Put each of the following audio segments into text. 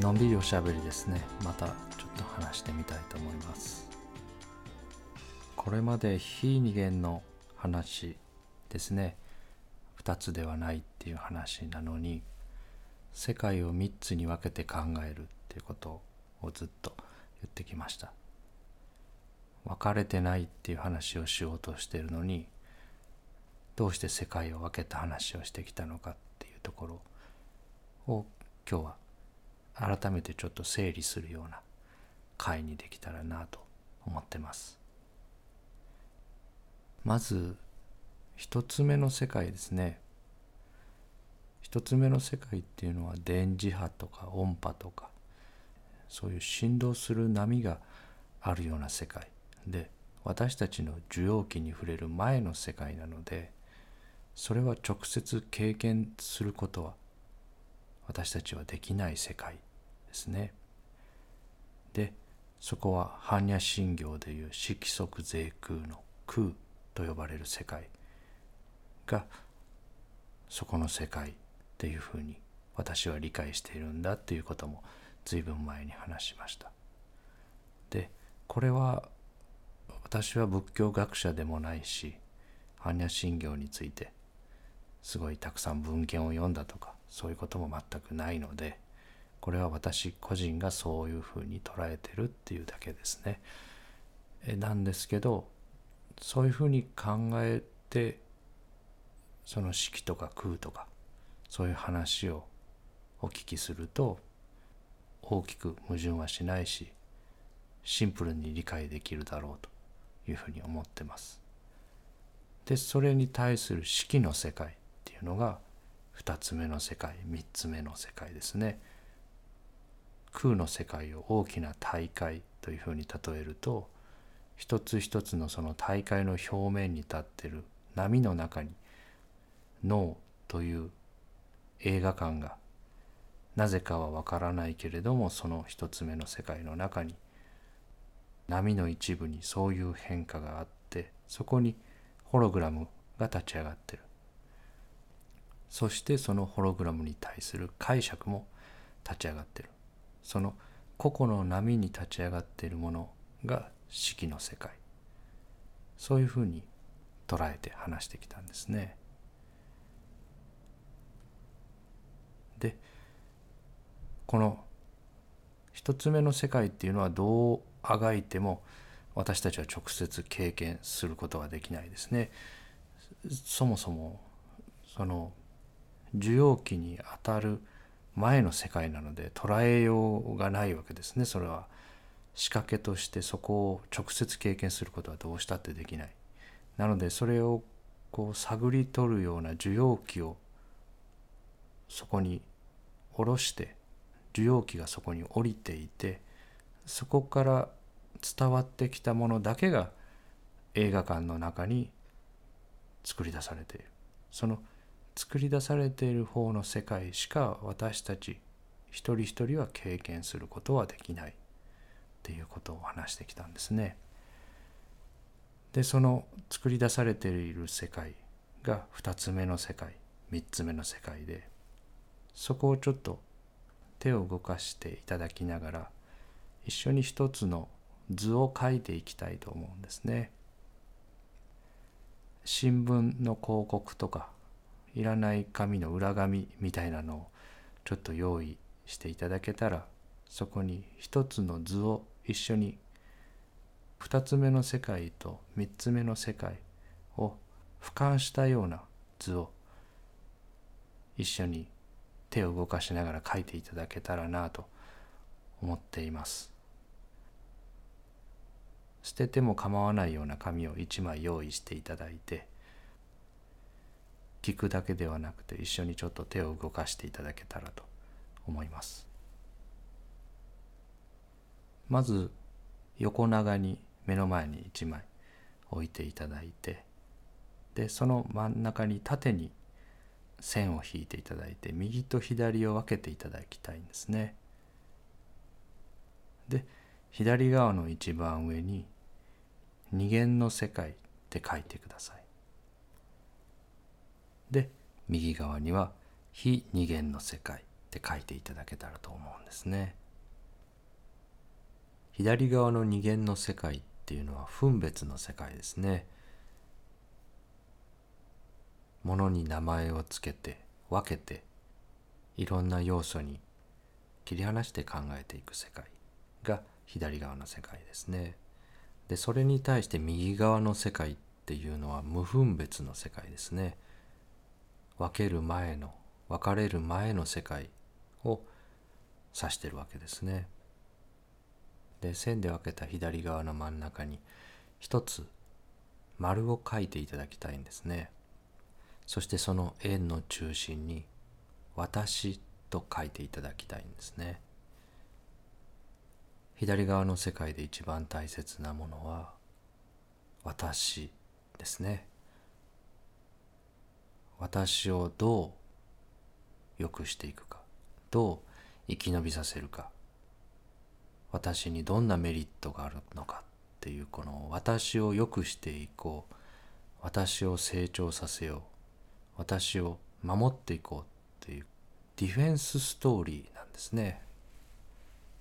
のんびりおしゃべりですね。またちょっと話してみたいと思います。これまで非二元の話ですね。2つではないっていう話なのに世界を3つに分けて考えるっていうことをずっと言ってきました。分かれてないっていう話をしようとしてるのにどうして世界を分けた話をしてきたのかっていうところを今日は改めてちょっと整理するような回にできたらなと思ってます。まず一つ目の世界ですね。一つ目の世界っていうのは電磁波とか音波とかそういう振動する波があるような世界で私たちの受容器に触れる前の世界なのでそれは直接経験することは私たちはできない世界。ですね。でそこは般若心経でいう色即税空の空と呼ばれる世界がそこの世界っていうふうに私は理解しているんだっていうことも随分前に話しました。でこれは私は仏教学者でもないし般若心経についてすごいたくさん文献を読んだとかそういうことも全くないのでこれは私個人がそういうふうに捉えてるっていうだけですね。えなんですけどそういうふうに考えてその式とか空とかそういう話をお聞きすると大きく矛盾はしないしシンプルに理解できるだろうというふうに思ってます。でそれに対する式の世界っていうのが2つ目の世界3つ目の世界ですね。空の世界を大きな大会というふうに例えると一つ一つのその大会の表面に立ってる波の中に脳という映画館がなぜかはわからないけれどもその一つ目の世界の中に波の一部にそういう変化があってそこにホログラムが立ち上がってる。そしてそのホログラムに対する解釈も立ち上がってる。その個々の波に立ち上がっているものが四季の世界そういうふうに捉えて話してきたんですね。でこの一つ目の世界っていうのはどうあがいても私たちは直接経験することはできないですね。そもそもその受容器に当たる前の世界なので捉えようがないわけですね。それは仕掛けとしてそこを直接経験することはどうしたってできない。なのでそれをこう探り取るような受容器をそこに下ろして受容器がそこに降りていてそこから伝わってきたものだけが映画館の中に作り出されている。その作り出されている方の世界しか私たち一人一人は経験することはできないっていうことを話してきたんですね。でその作り出されている世界が2つ目の世界3つ目の世界でそこをちょっと手を動かしていただきながら一緒に一つの図を描いていきたいと思うんですね。新聞の広告とかいらない紙の裏紙みたいなのをちょっと用意していただけたらそこに一つの図を一緒に二つ目の世界と三つ目の世界を俯瞰したような図を一緒に手を動かしながら描いていただけたらなと思っています。捨てても構わないような紙を一枚用意していただいて聞くだけではなくて一緒にちょっと手を動かしていただけたらと思います。まず横長に目の前に1枚置いていただいてでその真ん中に縦に線を引いていただいて右と左を分けていただきたいんですね。で左側の一番上に二元の世界って書いてください。で右側には非二元の世界って書いていただけたらと思うんですね。左側の二元の世界っていうのは分別の世界ですね。ものに名前をつけて分けていろんな要素に切り離して考えていく世界が左側の世界ですね。でそれに対して右側の世界っていうのは無分別の世界ですね。分ける前の別れる前の世界を指してるわけですね。で線で分けた左側の真ん中に一つ丸を書いていただきたいんですね。そしてその円の中心に「私」と書いていただきたいんですね。左側の世界で一番大切なものは私ですね。私をどう良くしていくかどう生き延びさせるか私にどんなメリットがあるのかっていうこの私を良くしていこう私を成長させよう私を守っていこうっていうディフェンスストーリーなんですね。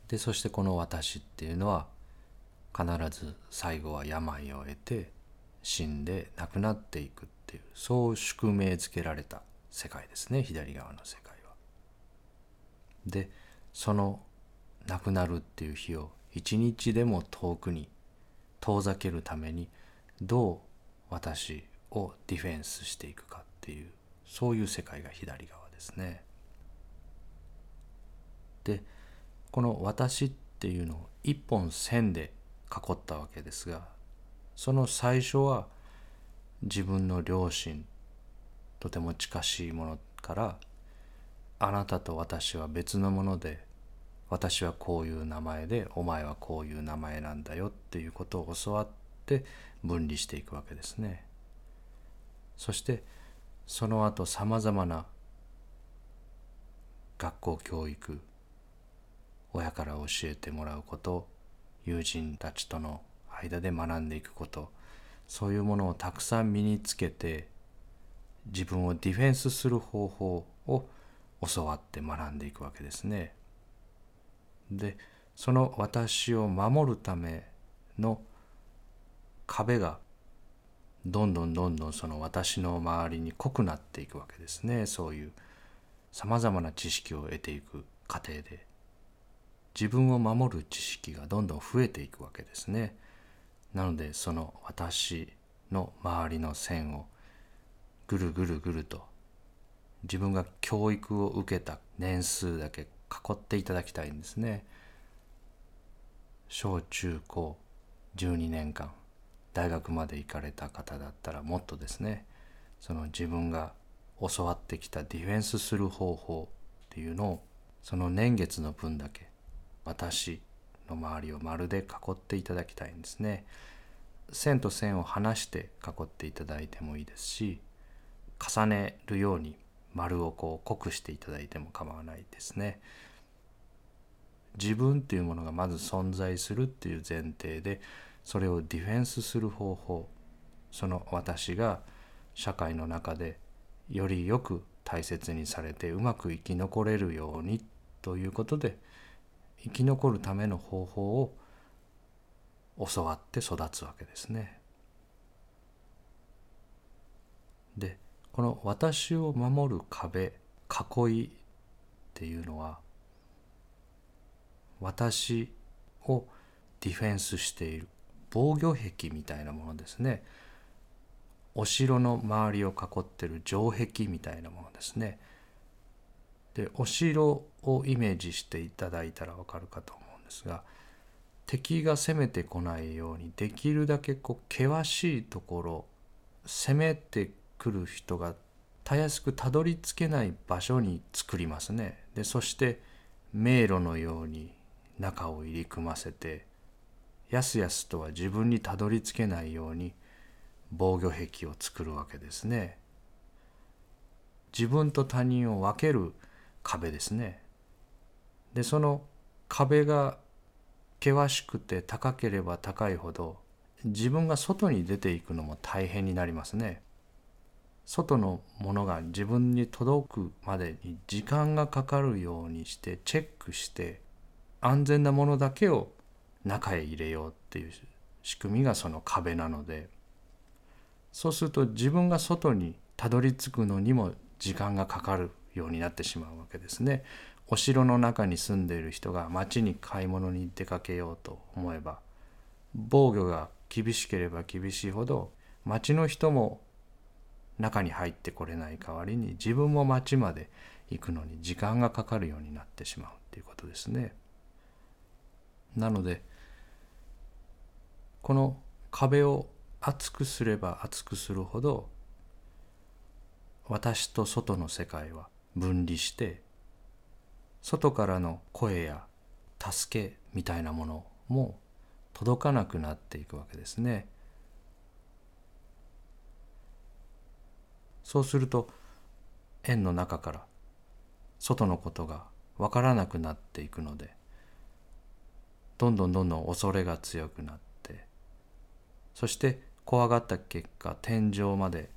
でそしてこの私っていうのは必ず最後は病を得て死んで亡くなっていくっていうそう宿命づけられた世界ですね左側の世界は。でその亡くなるっていう日を一日でも遠くに遠ざけるためにどう私をディフェンスしていくかっていうそういう世界が左側ですね。でこの「私」っていうのを一本線で囲ったわけですがその最初は自分の両親とても近しいものからあなたと私は別のもので私はこういう名前でお前はこういう名前なんだよっていうことを教わって分離していくわけですね。そしてその後さまざまな学校教育親から教えてもらうこと友人たちとの間で学んでいくことそういうものをたくさん身につけて自分をディフェンスする方法を教わって学んでいくわけですね。でその私を守るための壁がどんどんどんどんその私の周りに濃くなっていくわけですねそういうさまざまな知識を得ていく過程で自分を守る知識がどんどん増えていくわけですね。なのでその私の周りの線をぐるぐるぐると自分が教育を受けた年数だけ囲っていただきたいんですね。小中高12年間大学まで行かれた方だったらもっとですねその自分が教わってきたディフェンスする方法っていうのをその年月の分だけ私の周りを丸で囲っていただきたいんですね。線と線を離して囲っていただいてもいいですし重ねるように丸をこう濃くしていただいても構わないですね。自分っていうものがまず存在するっていう前提でそれをディフェンスする方法その私が社会の中でよりよく大切にされてうまく生き残れるようにということで生き残るための方法を教わって育つわけですね。でこの私を守る壁囲いっていうのは私をディフェンスしている防御壁みたいなものですねお城の周りを囲ってる城壁みたいなものですねでお城をイメージしていただいたらわかるかと思うんですが敵が攻めてこないようにできるだけこう険しいところ攻めてくる人がたやすくたどり着けない場所に作りますね。でそして迷路のように中を入り組ませてやすやすとは自分にたどり着けないように防御壁を作るわけですね。自分と他人を分ける壁ですね。でその壁が険しくて高ければ高いほど自分が外に出ていくのも大変になりますね。外のものが自分に届くまでに時間がかかるようにしてチェックして安全なものだけを中へ入れようっていう仕組みがその壁なのでそうすると自分が外にたどり着くのにも時間がかかるようになってしまうわけですね。お城の中に住んでいる人が町に買い物に出かけようと思えば防御が厳しければ厳しいほど町の人も中に入ってこれない代わりに自分も町まで行くのに時間がかかるようになってしまうっていうことですね。なのでこの壁を厚くすれば厚くするほど私と外の世界は分離して外からの声や助けみたいなものも届かなくなっていくわけですね。そうすると円の中から外のことが分からなくなっていくのでどんどんどんどん恐れが強くなってそして怖がった結果天井まで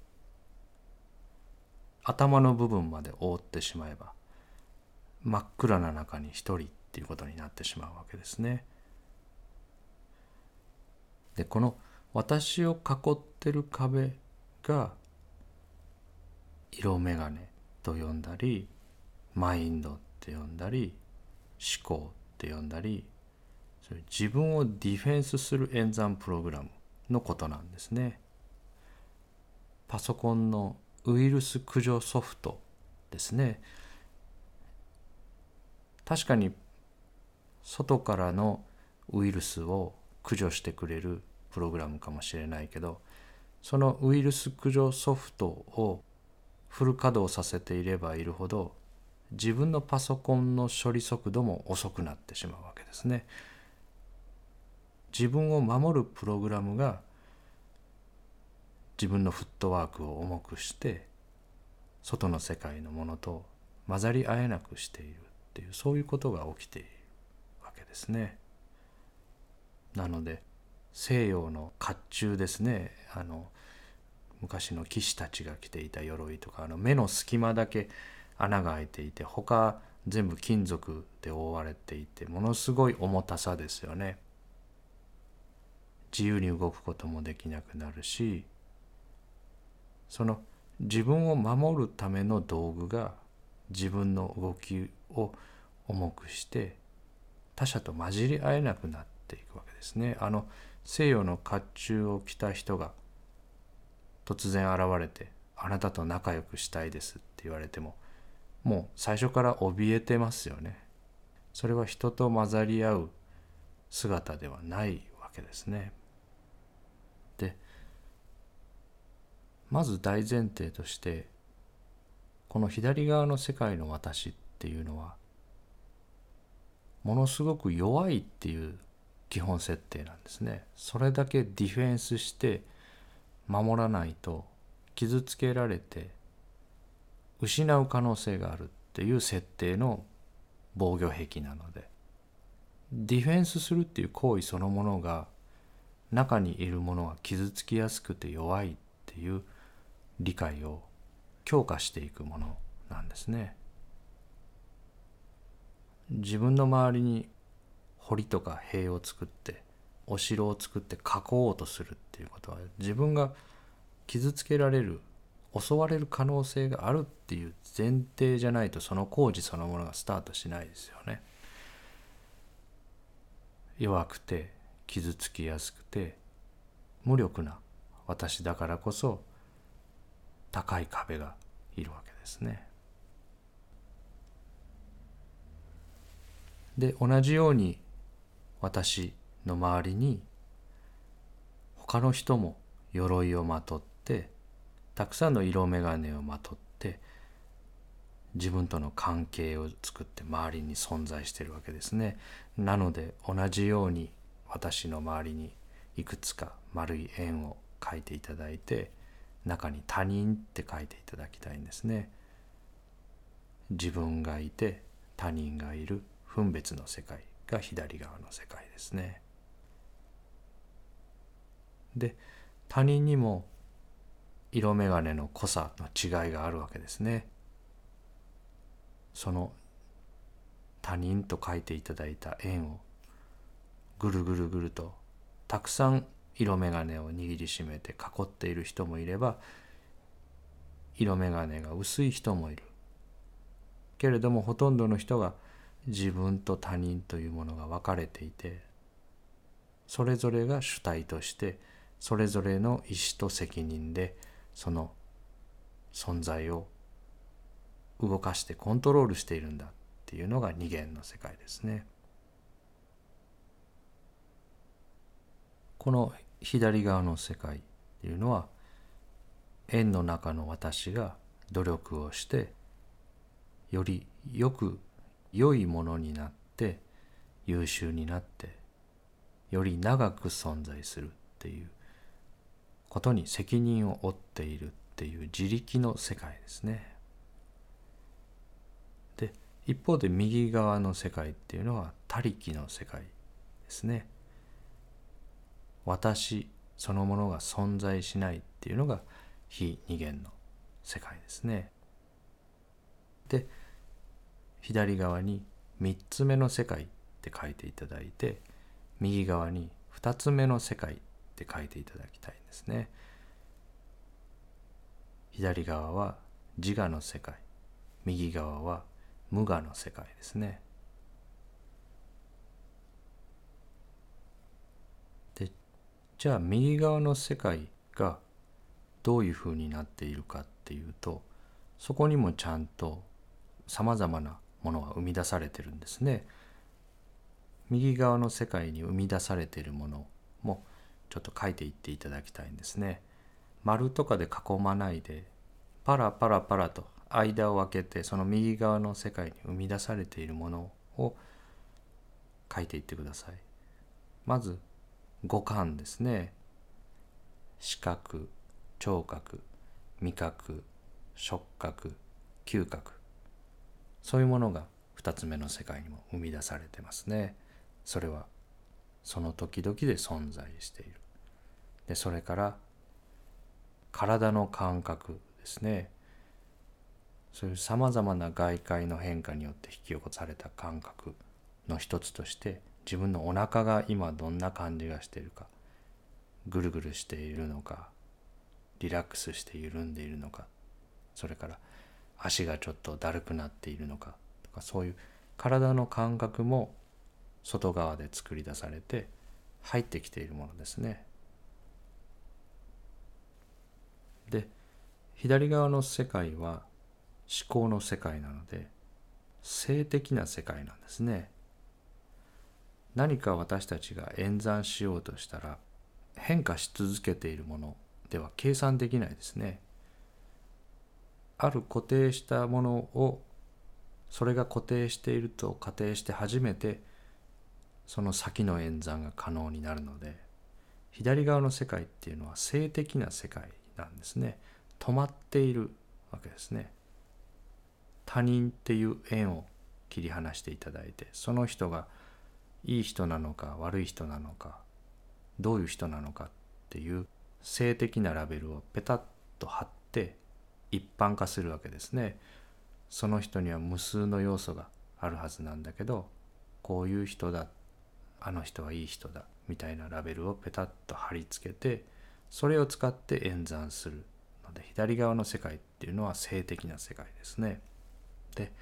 頭の部分まで覆ってしまえば真っ暗な中に一人っていうことになってしまうわけですね。でこの私を囲ってる壁が色眼鏡と呼んだりマインドって呼んだり思考って呼んだりそれ自分をディフェンスする演算プログラムのことなんですね。パソコンのウイルス駆除ソフトですね。確かに外からのウイルスを駆除してくれるプログラムかもしれないけどそのウイルス駆除ソフトをフル稼働させていればいるほど自分のパソコンの処理速度も遅くなってしまうわけですね。自分を守るプログラムが自分のフットワークを重くして外の世界のものと混ざり合えなくしているっていうそういうことが起きているわけですね。なので西洋の甲冑ですねあの昔の騎士たちが着ていた鎧とかあの目の隙間だけ穴が開いていて他全部金属で覆われていてものすごい重たさですよね。自由に動くこともできなくなるしその自分を守るための道具が自分の動きを重くして他者と混じり合えなくなっていくわけですね。あの西洋の甲冑を着た人が突然現れて「あなたと仲良くしたいです」って言われてももう最初から怯えてますよね。それは人と混ざり合う姿ではないわけですね。でまず大前提としてこの左側の世界の私っていうのはものすごく弱いっていう基本設定なんですね。それだけディフェンスして守らないと傷つけられて失う可能性があるっていう設定の防御壁なのでディフェンスするっていう行為そのものが中にいるものは傷つきやすくて弱いっていう理解を強化していくものなんですね。自分の周りに堀とか塀を作ってお城を作って囲おうとするっていうことは自分が傷つけられる襲われる可能性があるっていう前提じゃないとその工事そのものがスタートしないですよね。弱くて傷つきやすくて無力な私だからこそ高い壁がいるわけですね。で同じように私の周りに他の人も鎧をまとってたくさんの色眼鏡をまとって自分との関係を作って周りに存在しているわけですね。なので同じように私の周りにいくつか丸い円を描いていただいて中に他人って書いていただきたいんですね。自分がいて他人がいる分別の世界が左側の世界ですね。で他人にも色眼鏡の濃さの違いがあるわけですね。その他人と書いていただいた円をぐるぐるぐるとたくさん色眼鏡を握りしめて囲っている人もいれば色眼鏡が薄い人もいるけれどもほとんどの人が自分と他人というものが分かれていてそれぞれが主体としてそれぞれの意思と責任でその存在を動かしてコントロールしているんだっていうのが二元の世界ですね。この左側の世界っていうのは円の中の私が努力をしてよりよく良いものになって優秀になってより長く存在するっていうことに責任を負っているっていう自力の世界ですね。で一方で右側の世界っていうのは他力の世界ですね。私そのものが存在しないっていうのが非二元の世界ですね。で左側に3つ目の世界って書いていただいて右側に2つ目の世界って書いていただきたいんですね。左側は自我の世界右側は無我の世界ですね。でじゃあ右側の世界がどういうふうになっているかっていうとそこにもちゃんとさまざまなものが生み出されてるんですね。右側の世界に生み出されているものもちょっと書いていっていただきたいんですね。丸とかで囲まないでパラパラパラと間を空けてその右側の世界に生み出されているものを書いていってください。まず五感ですね。視覚、聴覚、味覚、触覚、嗅覚。そういうものが2つ目の世界にも生み出されてますね。それはその時々で存在している。でそれから体の感覚ですね。そういうさまざまな外界の変化によって引き起こされた感覚の一つとして自分のお腹が今どんな感じがしているかぐるぐるしているのかリラックスして緩んでいるのかそれから足がちょっとだるくなっているのかとかそういう体の感覚も外側で作り出されて入ってきているものですね。で左側の世界は思考の世界なので性的な世界なんですね。何か私たちが演算しようとしたら変化し続けているものでは計算できないですね。ある固定したものをそれが固定していると仮定して初めてその先の演算が可能になるので左側の世界っていうのは性的な世界なんですね止まっているわけですね他人っていう縁を切り離していただいてその人がいい人なのか悪い人なのかどういう人なのかっていう性的なラベルをペタッと貼って一般化するわけですね。その人には無数の要素があるはずなんだけどこういう人だあの人はいい人だみたいなラベルをペタッと貼り付けてそれを使って演算するので左側の世界っていうのは性的な世界ですね。で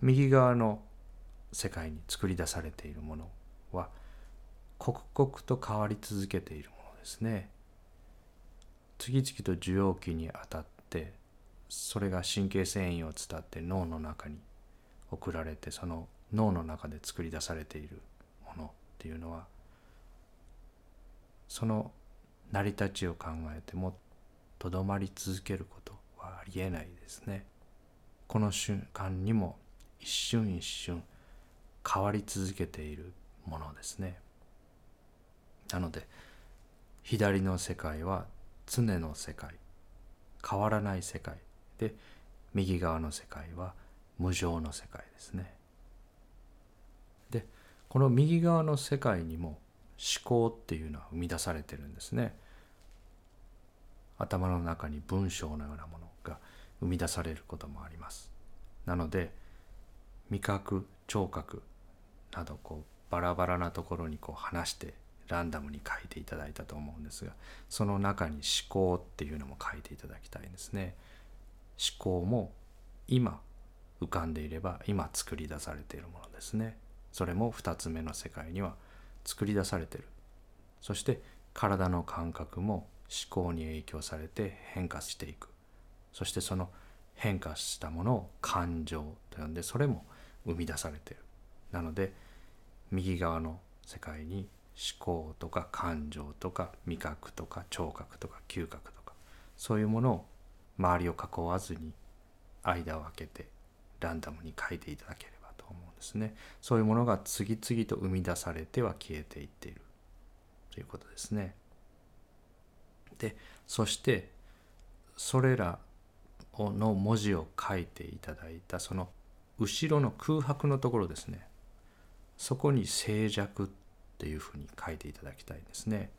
右側の世界に作り出されているもの刻々と変わり続けているものですね。次々と受容器に当たってそれが神経繊維を伝って脳の中に送られてその脳の中で作り出されているものっていうのはその成り立ちを考えてもとどまり続けることはありえないですね。この瞬間にも一瞬一瞬変わり続けているものですね。なので左の世界は常の世界変わらない世界で右側の世界は無常の世界ですね。でこの右側の世界にも思考っていうのは生み出されてるんですね。頭の中に文章のようなものが生み出されることもありますなので味覚聴覚などこうバラバラなところにこう話してランダムに書いていただいたと思うんですがその中に思考っていうのも書いていただきたいんですね。思考も今浮かんでいれば今作り出されているものですね。それも2つ目の世界には作り出されている。そして体の感覚も思考に影響されて変化していく。そしてその変化したものを感情と呼んでそれも生み出されている。なので右側の世界に思考とか感情とか味覚とか聴覚とか嗅覚とかそういうものを周りを囲わずに間を空けてランダムに書いていただければと思うんですね。そういうものが次々と生み出されては消えていっている。ということですね。でそしてそれらの文字を書いていただいたその後ろの空白のところですね。そこに静寂っていうふうに書いていただきたいんですね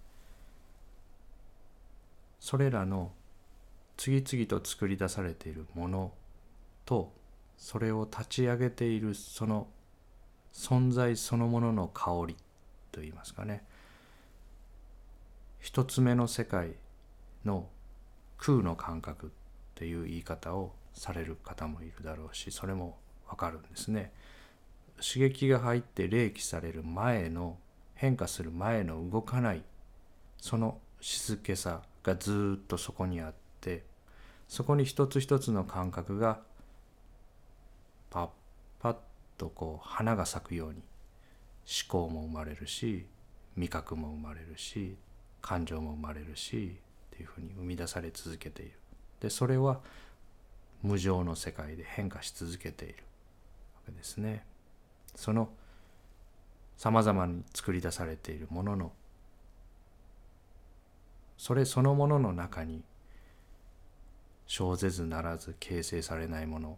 それらの次々と作り出されているものとそれを立ち上げているその存在そのものの香りといいますかね一つ目の世界の空の感覚っていう言い方をされる方もいるだろうしそれもわかるんですね。刺激が入って冷気される前の変化する前の動かないその静けさがずっとそこにあってそこに一つ一つの感覚がパッパッとこう花が咲くように思考も生まれるし味覚も生まれるし感情も生まれるしっていうふうに生み出され続けている。でそれは無常の世界で変化し続けているわけですね。そのさまざまに作り出されているもののそれそのものの中に生ぜずならず形成されないもの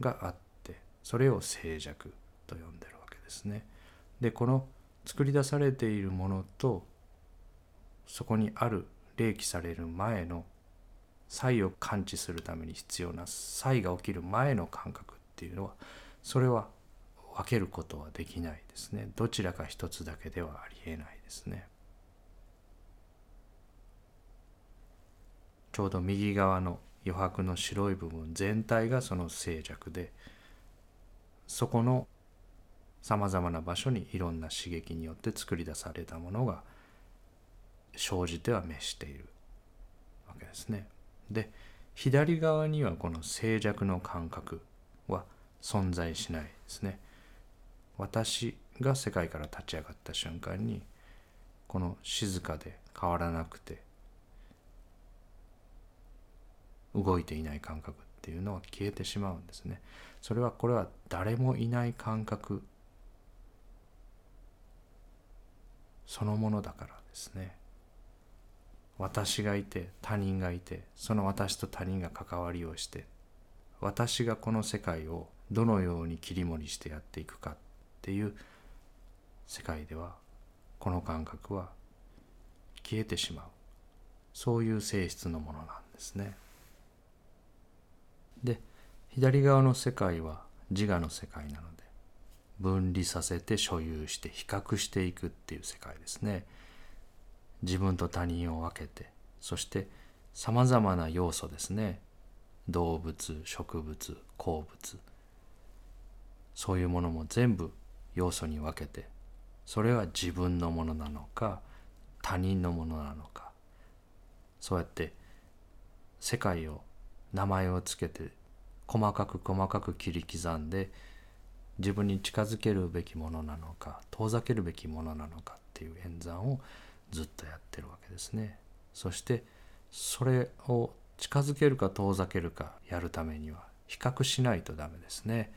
があってそれを静寂と呼んでるわけですね。でこの作り出されているものとそこにある霊気される前の差を感知するために必要な差が起きる前の感覚っていうのはそれは分けることはできないですねどちらか一つだけではありえないですねちょうど右側の余白の白い部分全体がその静寂でそこのさまざまな場所にいろんな刺激によって作り出されたものが生じては滅しているわけですね。で左側にはこの静寂の感覚は存在しないですね。私が世界から立ち上がった瞬間にこの静かで変わらなくて動いていない感覚っていうのは消えてしまうんですね。それはこれは誰もいない感覚そのものだからですね。私がいて他人がいてその私と他人が関わりをして私がこの世界をどのように切り盛りしてやっていくかっていう世界ではこの感覚は消えてしまうそういう性質のものなんですね。で左側の世界は自我の世界なので分離させて所有して比較していくっていう世界ですね。自分と他人を分けてそしてさまざまな要素ですね動物植物鉱物そういうものも全部要素に分けてそれは自分のものなのか他人のものなのかそうやって世界を名前をつけて細かく細かく切り刻んで自分に近づけるべきものなのか遠ざけるべきものなのかっていう演算をずっとやってるわけですね。そしてそれを近づけるか遠ざけるかやるためには比較しないとダメですね。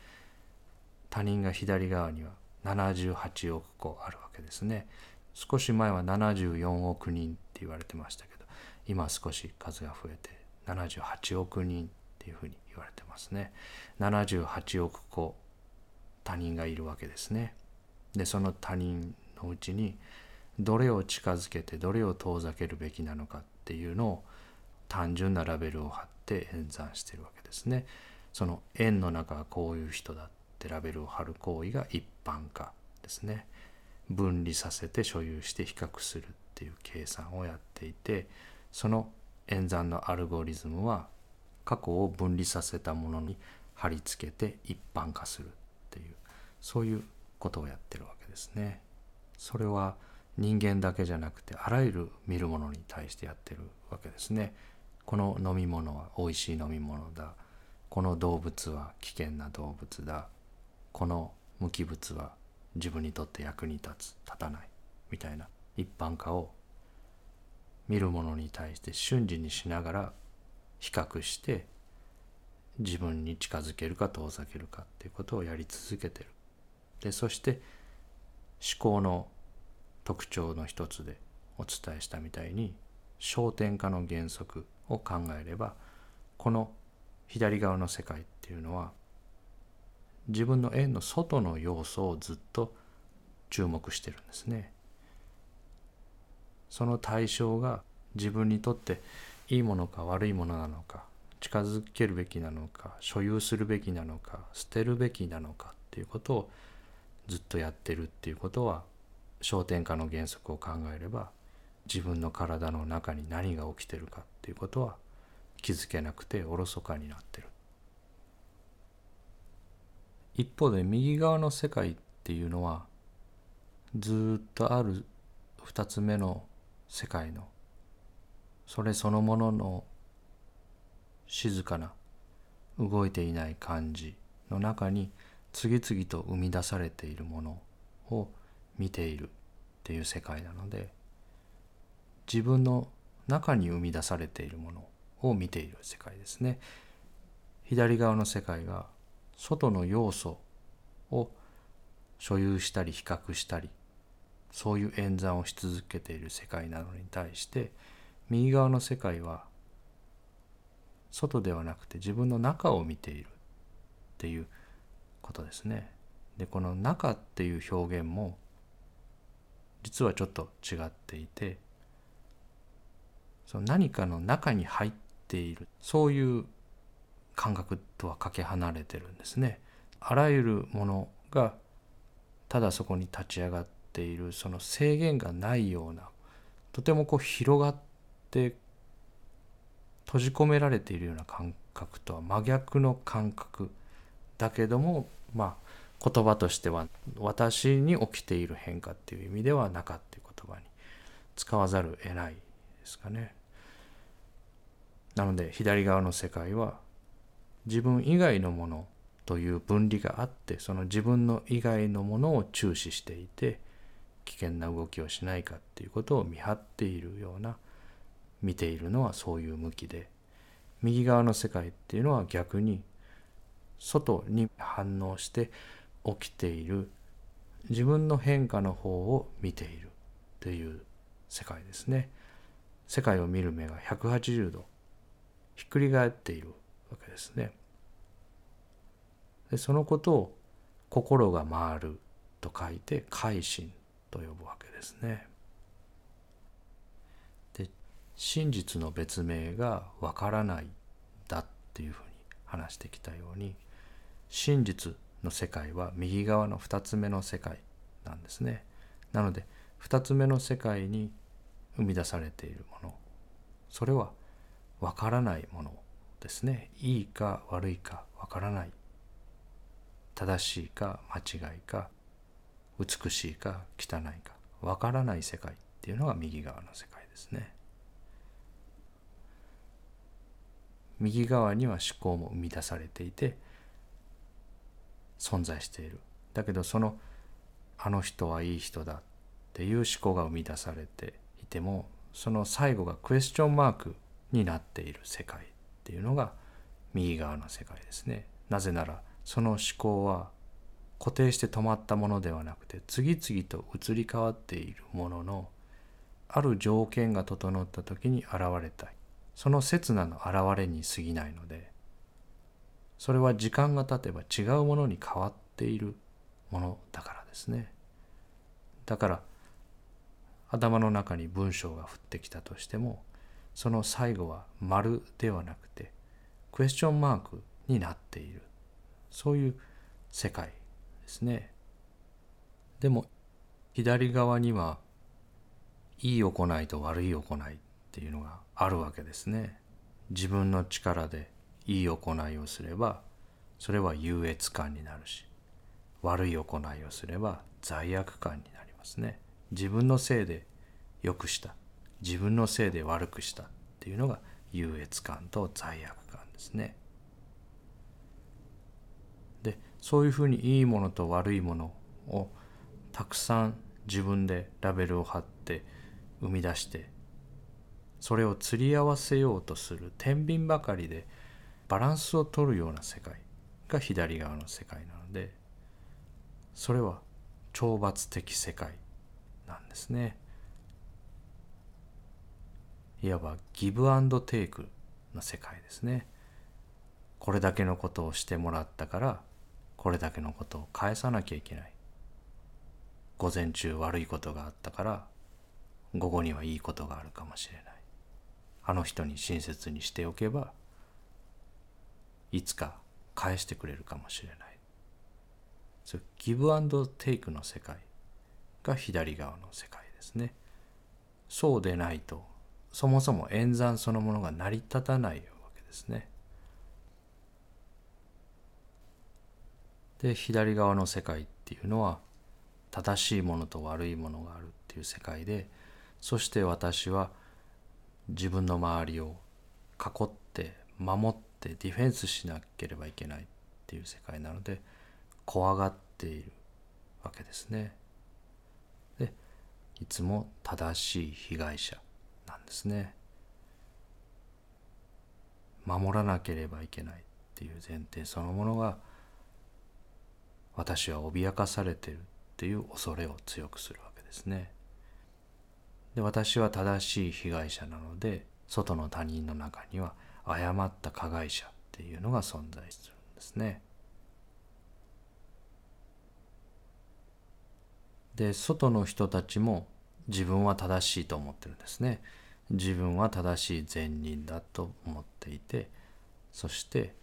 他人が左側には78億個あるわけですね。少し前は74億人って言われてましたけど今少し数が増えて78億人っていうふうに言われてますね。78億個他人がいるわけですね。でその他人のうちにどれを近づけてどれを遠ざけるべきなのかっていうのを単純なラベルを貼って演算してるわけですね。その円の中はこういう人だってラベルを貼る行為が一般化ですね。分離させて所有して比較するっていう計算をやっていてその演算のアルゴリズムは過去を分離させたものに貼り付けて一般化するっていうそういうことをやってるわけですね。それは人間だけじゃなくてあらゆる見るものに対してやってるわけですね。この飲み物は美味しい飲み物だ。この動物は危険な動物だ。この無機物は自分にとって役に立つ立たないみたいな一般化を見るものに対して瞬時にしながら比較して自分に近づけるか遠ざけるかっていうことをやり続けてる。でそして思考の特徴の一つでお伝えしたみたいに焦点化の原則を考えればこの左側の世界っていうのは自分の円の外の要素をずっと注目してるんですね。その対象が自分にとっていいものか悪いものなのか近づけるべきなのか所有するべきなのか捨てるべきなのかっていうことをずっとやってるっていうことは焦点化の原則を考えれば自分の体の中に何が起きてるかっていうことは気づけなくておろそかになってる。一方で右側の世界っていうのはずっとある二つ目の世界のそれそのものの静かな動いていない感じの中に次々と生み出されているものを見ているっていう世界なので自分の中に生み出されているものを見ている世界ですね。左側の世界が外の要素を所有したり比較したりそういう演算をし続けている世界なのに対して右側の世界は外ではなくて自分の中を見ているっていうことですね。でこの中っていう表現も実はちょっと違っていてその何かの中に入っているそういう感覚とはかけ離れてるんですね。あらゆるものがただそこに立ち上がっているその制限がないようなとてもこう広がって閉じ込められているような感覚とは真逆の感覚だけどもまあ言葉としては私に起きている変化っていう意味では中っていう言葉に使わざるを得ないですかね。なので左側の世界は自分以外のものという分離があってその自分の以外のものを注視していて危険な動きをしないかっていうことを見張っているような見ているのはそういう向きで右側の世界っていうのは逆に外に反応して起きている自分の変化の方を見ているという世界ですね。世界を見る目が180度ひっくり返っているわけですね。でそのことを心が回ると書いて改心と呼ぶわけですね。で真実の別名がわからないだっていうふうに話してきたように真実の世界は右側の2つ目の世界なんですね。なので2つ目の世界に生み出されているものそれはわからないものですね。いいか悪いかわからない。正しいか間違いか美しいか汚いかわからない世界っていうのが右側の世界ですね。右側には思考も生み出されていて存在している。だけどそのあの人はいい人だっていう思考が生み出されていてもその最後がクエスチョンマークになっている世界。っていうのが右側の世界ですね。なぜならその思考は固定して止まったものではなくて次々と移り変わっているもののある条件が整った時に現れたいその刹那の現れに過ぎないのでそれは時間が経てば違うものに変わっているものだからですねだから頭の中に文章が降ってきたとしてもその最後は丸ではなくてクエスチョンマークになっている。そういう世界ですね。でも左側にはいい行いと悪い行いっていうのがあるわけですね。自分の力でいい行いをすればそれは優越感になるし悪い行いをすれば罪悪感になりますね。自分のせいで良くした。自分のせいで悪くしたっていうのが優越感と罪悪感ですね。でそういうふうにいいものと悪いものをたくさん自分でラベルを貼って生み出してそれを釣り合わせようとする天秤ばかりでバランスを取るような世界が左側の世界なのでそれは懲罰的世界なんですね。いわばギブアンドテイクの世界ですね。これだけのことをしてもらったからこれだけのことを返さなきゃいけない。午前中悪いことがあったから午後にはいいことがあるかもしれない。あの人に親切にしておけばいつか返してくれるかもしれない。そギブアンドテイクの世界が左側の世界ですね。そうでないとそもそも演算そのものが成り立たないわけですねで左側の世界っていうのは正しいものと悪いものがあるっていう世界でそして私は自分の周りを囲って守ってディフェンスしなければいけないっていう世界なので怖がっているわけですね。でいつも正しい被害者ですね。守らなければいけないっていう前提そのものが私は脅かされてるっていう恐れを強くするわけですね。で私は正しい被害者なので外の他人の中には誤った加害者っていうのが存在するんですね。で外の人たちも自分は正しいと思ってるんですね。自分は正しい善人だと思っていてそして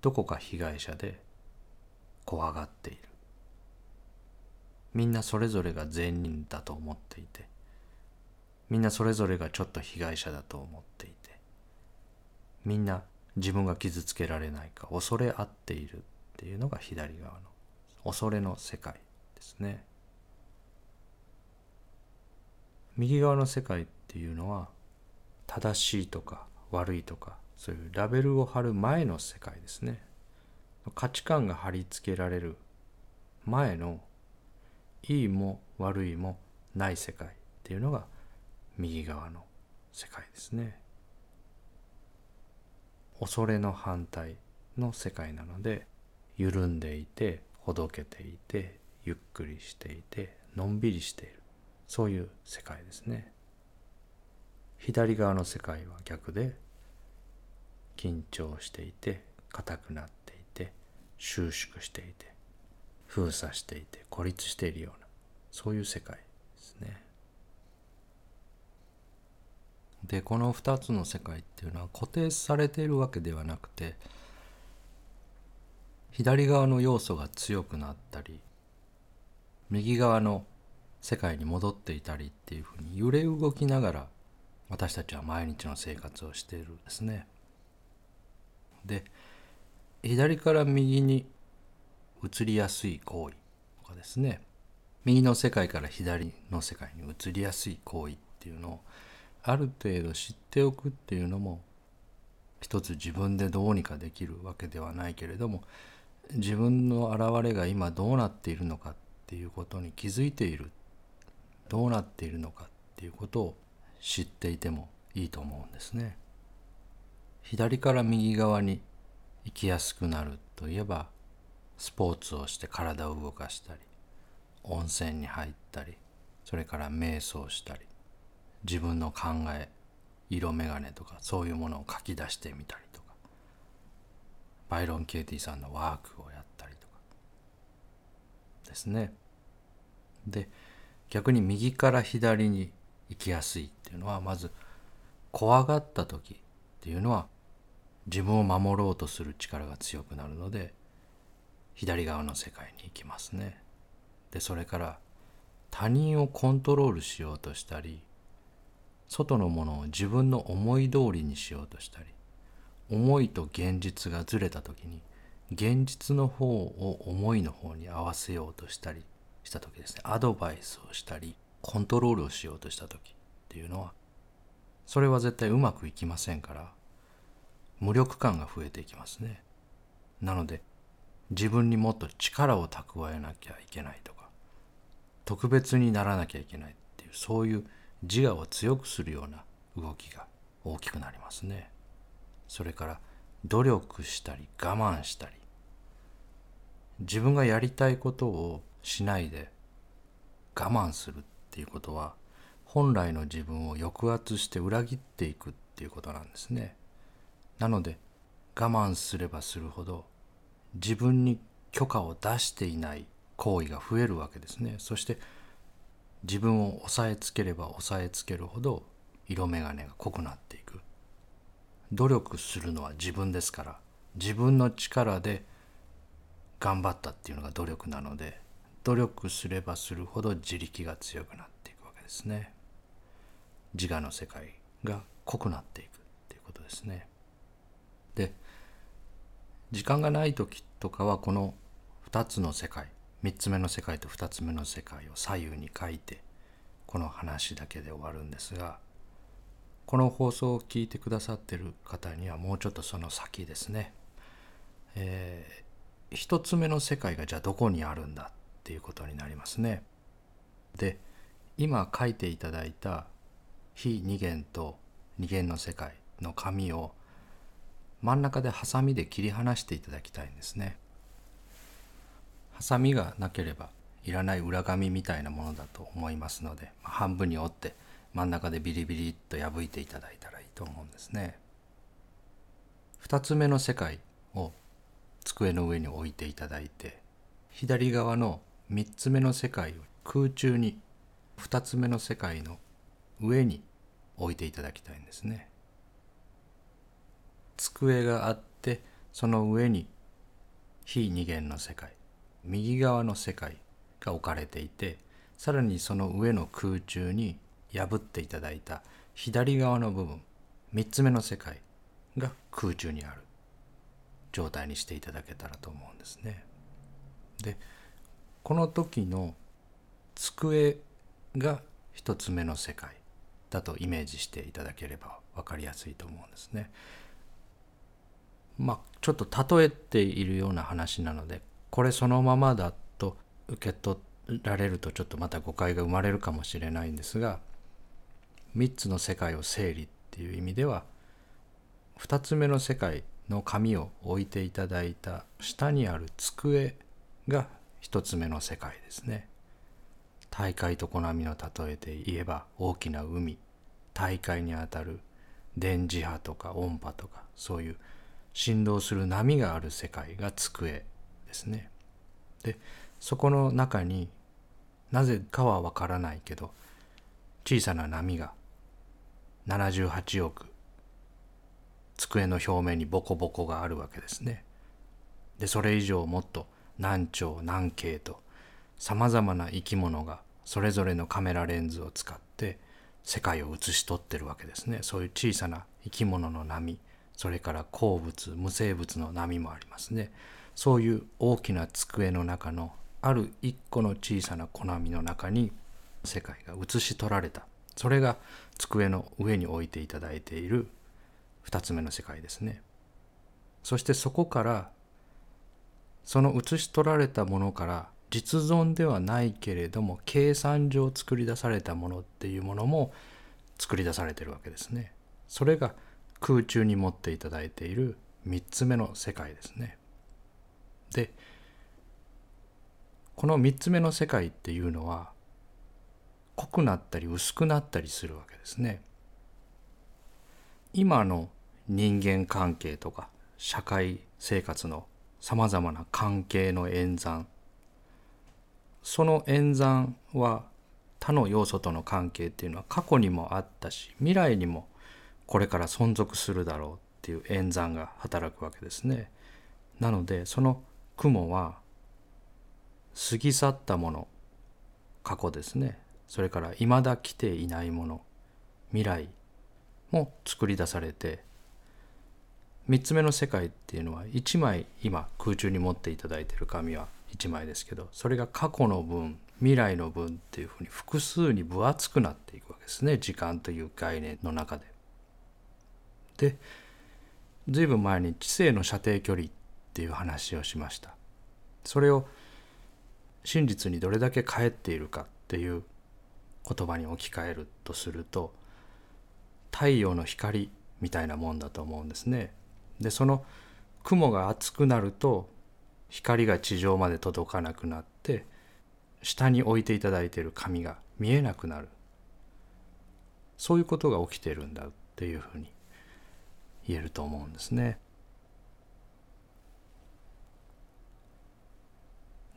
どこか被害者で怖がっている。みんなそれぞれが善人だと思っていてみんなそれぞれがちょっと被害者だと思っていてみんな自分が傷つけられないか恐れ合っているっていうのが左側の恐れの世界ですね。右側の世界っていうのは正しいとか悪いとかそういうラベルを貼る前の世界ですね。価値観が貼り付けられる前のいいも悪いもない世界っていうのが右側の世界ですね。恐れの反対の世界なので緩んでいてほどけていてゆっくりしていてのんびりしている。そういう世界ですね。左側の世界は逆で緊張していて硬くなっていて収縮していて封鎖していて孤立しているようなそういう世界ですね。でこの2つの世界っていうのは固定されているわけではなくて左側の要素が強くなったり右側の世界に戻っていたりっていうふうに揺れ動きながら私たちは毎日の生活をしているんですね。で左から右に移りやすい行為とかですね右の世界から左の世界に移りやすい行為っていうのをある程度知っておくっていうのも一つ自分でどうにかできるわけではないけれども自分の現れが今どうなっているのかっていうことに気づいているどうなっているのかっていうことを知っていてもいいと思うんですね。左から右側に行きやすくなるといえばスポーツをして体を動かしたり温泉に入ったりそれから瞑想したり自分の考え色眼鏡とかそういうものを書き出してみたりとかバイロン・ケイティさんのワークをやったりとかですねで逆に右から左に行きやすいっていうのはまず怖がった時っていうのは自分を守ろうとする力が強くなるので左側の世界に行きますね。でそれから他人をコントロールしようとしたり外のものを自分の思い通りにしようとしたり思いと現実がずれた時に現実の方を思いの方に合わせようとしたりした時ですねアドバイスをしたりコントロールをしようとした時っていうのはそれは絶対うまくいきませんから無力感が増えていきますね。なので自分にもっと力を蓄えなきゃいけないとか特別にならなきゃいけないっていうそういう自我を強くするような動きが大きくなりますね。それから努力したり我慢したり自分がやりたいことをしないで我慢するっていうことは本来の自分を抑圧して裏切っていくっていうことなんですね。なので我慢すればするほど自分に許可を出していない行為が増えるわけですね。そして自分を押さえつければ押さえつけるほど色眼鏡が濃くなっていく。努力するのは自分ですから自分の力で頑張ったっていうのが努力なので努力すればするほど自力が強くなっていくわけですね自我の世界が濃くなっていくっていうことですねで時間がない時とかはこの2つの世界3つ目の世界と2つ目の世界を左右に書いてこの話だけで終わるんですがこの放送を聞いてくださってる方にはもうちょっとその先ですね、えー、一つ目の世界がじゃあどこにあるんだっていうことになりますね。で今書いていただいた非二元と二元の世界の紙を真ん中でハサミで切り離していただきたいんですね。ハサミがなければいらない裏紙みたいなものだと思いますので半分に折って真ん中でビリビリっと破いていただいたらいいと思うんですね。2つ目の世界を机の上に置いていただいて左側の3つ目の世界を空中に2つ目の世界の上に置いていただきたいんですね。机があってその上に非二元の世界右側の世界が置かれていてさらにその上の空中に破っていただいた左側の部分3つ目の世界が空中にある状態にしていただけたらと思うんですね。でこの時の机が1つ目の世界だとイメージしていただければ分かりやすいと思うんですね。まあちょっと例えているような話なのでこれそのままだと受け取られるとちょっとまた誤解が生まれるかもしれないんですが3つの世界を整理っていう意味では2つ目の世界の紙を置いていただいた下にある机が1つ目の世界ですね。大海とコナミの例えで言えば大きな海大海にあたる電磁波とか音波とかそういう振動する波がある世界が机ですね。でそこの中になぜかはわからないけど小さな波が78億机の表面にボコボコがあるわけですね。でそれ以上もっと何兆何京とさまざまな生き物がそれぞれのカメラレンズを使って世界を写し取ってるわけですね。そういう小さな生き物の波それから鉱物無生物の波もありますね。そういう大きな机の中のある一個の小さな小波の中に世界が写し取られたそれが机の上に置いていただいている2つ目の世界ですね。そしてそこからその写し取られたものから実存ではないけれども計算上作り出されたものっていうものも作り出されてるわけですね。それが空中に持っていただいている3つ目の世界ですね。でこの3つ目の世界っていうのは濃くなったり薄くなったりするわけですね。今の人間関係とか社会生活のさまざまな関係の演算その演算は他の要素との関係っていうのは過去にもあったし未来にもこれから存続するだろうっていう演算が働くわけですね。なのでその雲は過ぎ去ったもの過去ですねそれから未だ来ていないもの未来も作り出されて3つ目の世界っていうのは1枚今空中に持っていただいている紙は1枚ですけどそれが過去の分未来の分っていうふうに複数に分厚くなっていくわけですね時間という概念の中で。で随分前に知性の射程距離っていう話をしました。それを真実にどれだけ返っているかっていう言葉に置き換えるとすると太陽の光みたいなもんだと思うんですね。でその雲が厚くなると光が地上まで届かなくなって下に置いていただいている紙が見えなくなるそういうことが起きてるんだっていうふうに言えると思うんですね。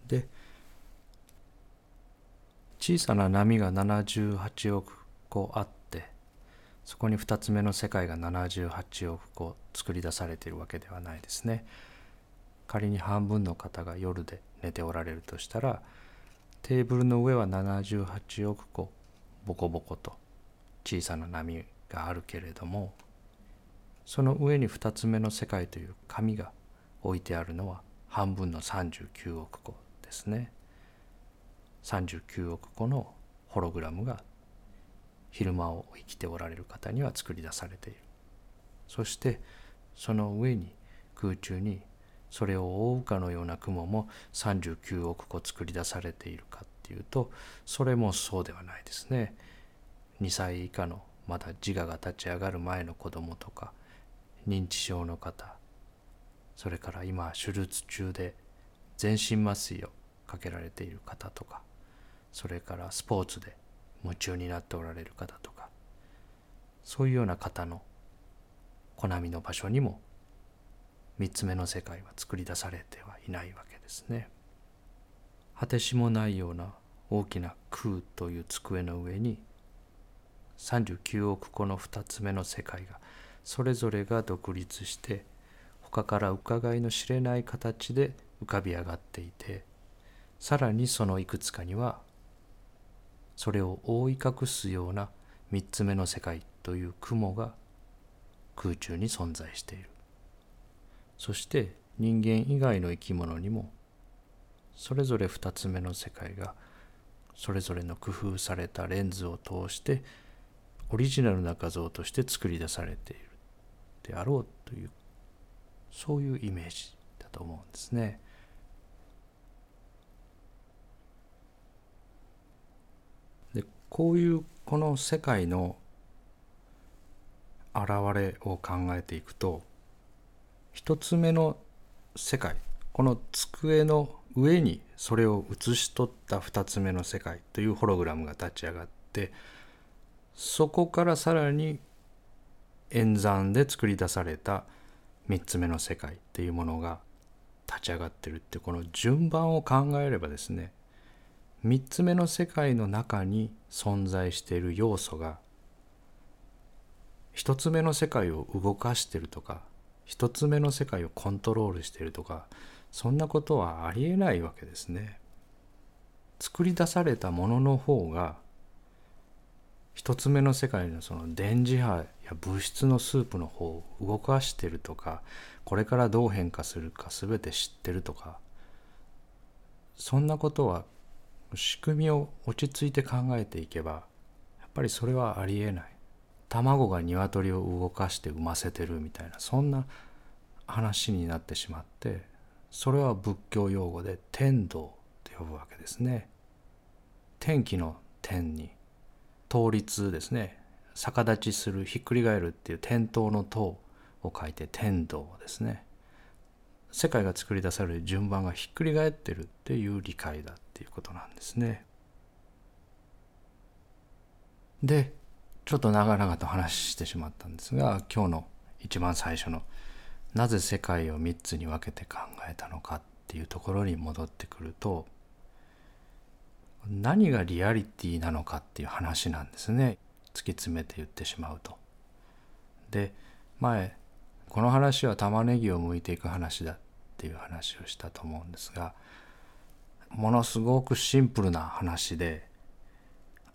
で小さな波が78億個あってそこに2つ目の世界が78億個作り出されているわけではないですね。仮に半分の方が夜で寝ておられるとしたらテーブルの上は78億個ボコボコと小さな波があるけれどもその上に2つ目の世界という紙が置いてあるのは半分の39億個ですね。39億個のホログラムが昼間を生きておられる方には作り出されているそしてその上に空中にそれを覆うかのような雲も39億個作り出されているかっていうとそれもそうではないですね。2歳以下のまだ自我が立ち上がる前の子供とか認知症の方それから今手術中で全身麻酔をかけられている方とかそれからスポーツで夢中になっておられる方とかそういうような方の好みの場所にも三つ目の世界は作り出されてはいないわけですね。果てしもないような大きな空という机の上に39億個の2つ目の世界がそれぞれが独立して他から伺いの知れない形で浮かび上がっていてさらにそのいくつかにはそれを覆い隠すような三つ目の世界という雲が空中に存在しているそして人間以外の生き物にもそれぞれ二つ目の世界がそれぞれの工夫されたレンズを通してオリジナルな画像として作り出されているであろうというそういうイメージだと思うんですね。でこういうこの世界の現れを考えていくと一つ目の世界この机の上にそれを写し取った二つ目の世界というホログラムが立ち上がってそこからさらに演算で作り出された三つ目の世界っていうものが立ち上がってるってこの順番を考えればですね3つ目の世界の中に存在している要素が1つ目の世界を動かしてるとか1つ目の世界をコントロールしているとかそんなことはありえないわけですね。作り出されたものの方が一つ目の世界のその電磁波や物質のスープの方を動かしてるとかこれからどう変化するか全て知ってるとかそんなことは仕組みを落ち着いて考えていけばやっぱりそれはありえない卵が鶏を動かして産ませてるみたいなそんな話になってしまってそれは仏教用語で天道と呼ぶわけですね。天気の天に倒立ですね。逆立ちするひっくり返るっていう天道の塔を書いて天道ですね。世界が作り出される順番がひっくり返ってるっていう理解だっていうことなんですね。でちょっと長々と話してしまったんですが今日の一番最初のなぜ世界を3つに分けて考えたのかっていうところに戻ってくると何がリアリティなのかっていう話なんですね突き詰めて言ってしまうと。で前この話は玉ねぎを剥いていく話だっていう話をしたと思うんですがものすごくシンプルな話で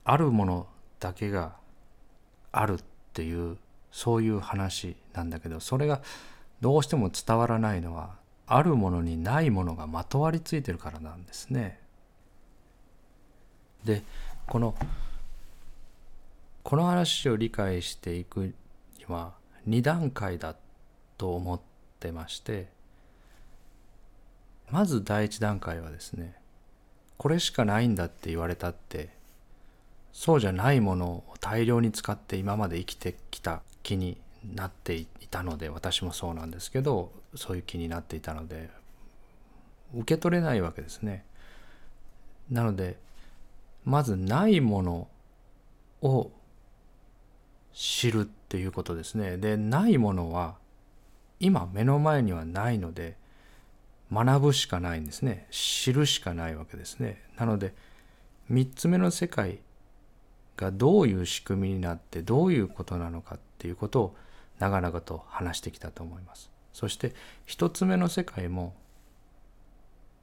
あるものだけがあるっていうそういう話なんだけどそれがどうしても伝わらないのはあるものにないものがまとわりついてるからなんですね。でこのこの話を理解していくには2段階だと思ってましてまず第1段階はですねこれしかないんだって言われたってそうじゃないものを大量に使って今まで生きてきた気になっていたので私もそうなんですけどそういう気になっていたので受け取れないわけですね。なのでまずないものを知るっていうことですね。でないものは今目の前にはないので学ぶしかないんですね。知るしかないわけですね。なので3つ目の世界がどういう仕組みになってどういうことなのかっていうことを長々と話してきたと思います。そして1つ目の世界も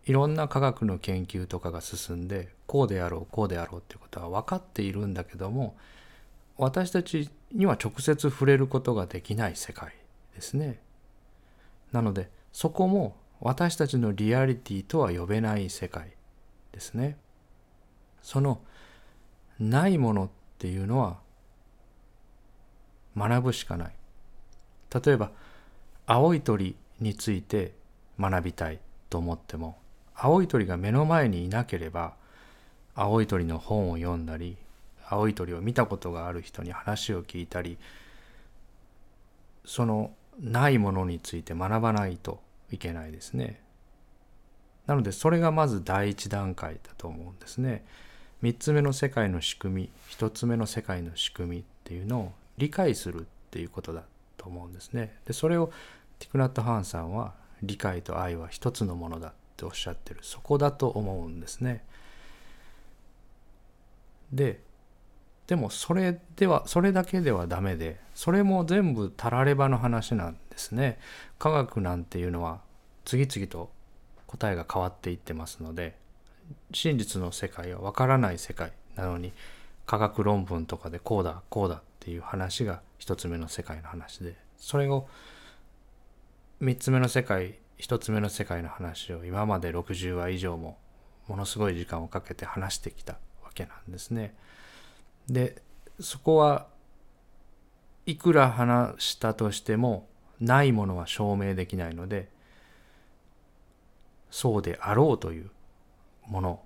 いろんな科学の研究とかが進んでこうであろうこうであろうっていうことは分かっているんだけども私たちには直接触れることができない世界ですね。なのでそこも私たちのリアリティとは呼べない世界ですね。そのないものっていうのは学ぶしかない。例えば青い鳥について学びたいと思っても青い鳥が目の前にいなければ青い鳥の本を読んだり青い鳥を見たことがある人に話を聞いたりそのないものについて学ばないといけないですね。なのでそれがまず第一段階だと思うんですね。3つ目の世界の仕組み1つ目の世界の仕組みっていうのを理解するっていうことだと思うんですね。でそれをティクナット・ハーンさんは理解と愛は一つのものだっておっしゃってるそこだと思うんですね。ででもそれではそれだけではダメでそれも全部たらればの話なんですね。科学なんていうのは次々と答えが変わっていってますので真実の世界は分からない世界なのに科学論文とかでこうだこうだっていう話が一つ目の世界の話でそれを三つ目の世界一つ目の世界の話を今まで60話以上もものすごい時間をかけて話してきたわけなんですね。でそこはいくら話したとしてもないものは証明できないのでそうであろうというもの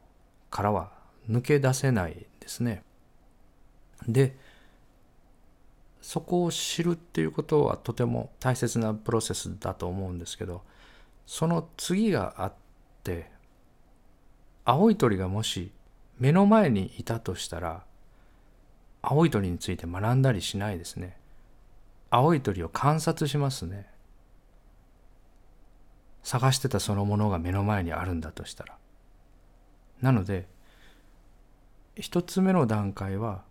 からは抜け出せないですね。でそこを知るっていうことはとても大切なプロセスだと思うんですけどその次があって青い鳥がもし目の前にいたとしたら青い鳥について学んだりしないですね。青い鳥を観察しますね。探してたそのものが目の前にあるんだとしたら。なので一つ目の段階は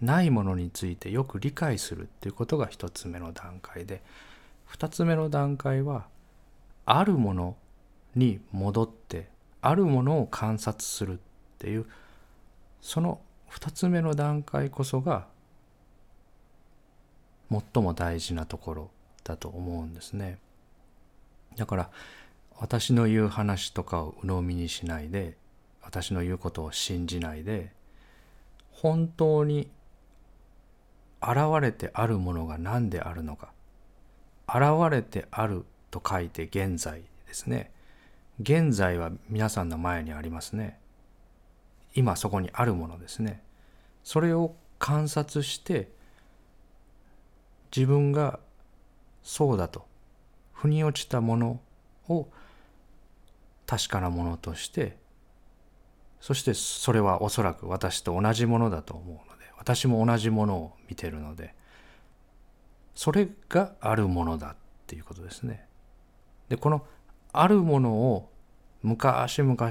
ないものについてよく理解するっていうことが一つ目の段階で二つ目の段階はあるものに戻ってあるものを観察するっていうその2つ目の段階こそが最も大事なところだと思うんですね。だから私の言う話とかを鵜呑みにしないで私の言うことを信じないで本当に現れてあるものが何であるのか現れてあると書いて現在ですね。現在は皆さんの前にありますね。今そこにあるものですね。それを観察して自分がそうだと腑に落ちたものを確かなものとしてそしてそれはおそらく私と同じものだと思うので私も同じものを見てるのでそれがあるものだっていうことですね。でこのあるものを昔々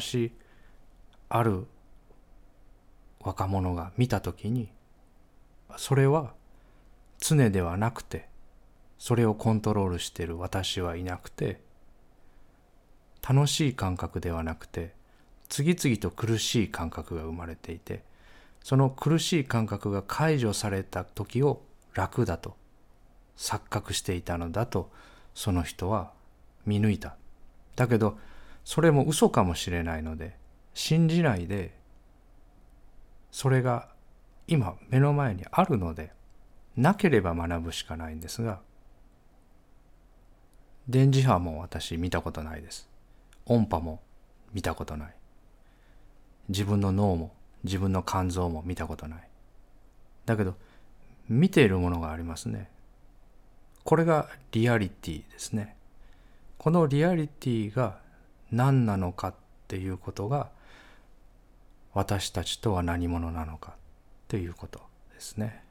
ある若者が見た時にそれは常ではなくてそれをコントロールしている私はいなくて楽しい感覚ではなくて次々と苦しい感覚が生まれていてその苦しい感覚が解除された時を楽だと錯覚していたのだとその人は見抜いた。だけどそれも嘘かもしれないので信じないでそれが今目の前にあるのでなければ学ぶしかないんですが電磁波も私見たことないです。音波も見たことない。自分の脳も自分の肝臓も見たことない。だけど見ているものがありますね。これがリアリティですね。このリアリティが何なのかっていうことが私たちとは何者なのかということですね。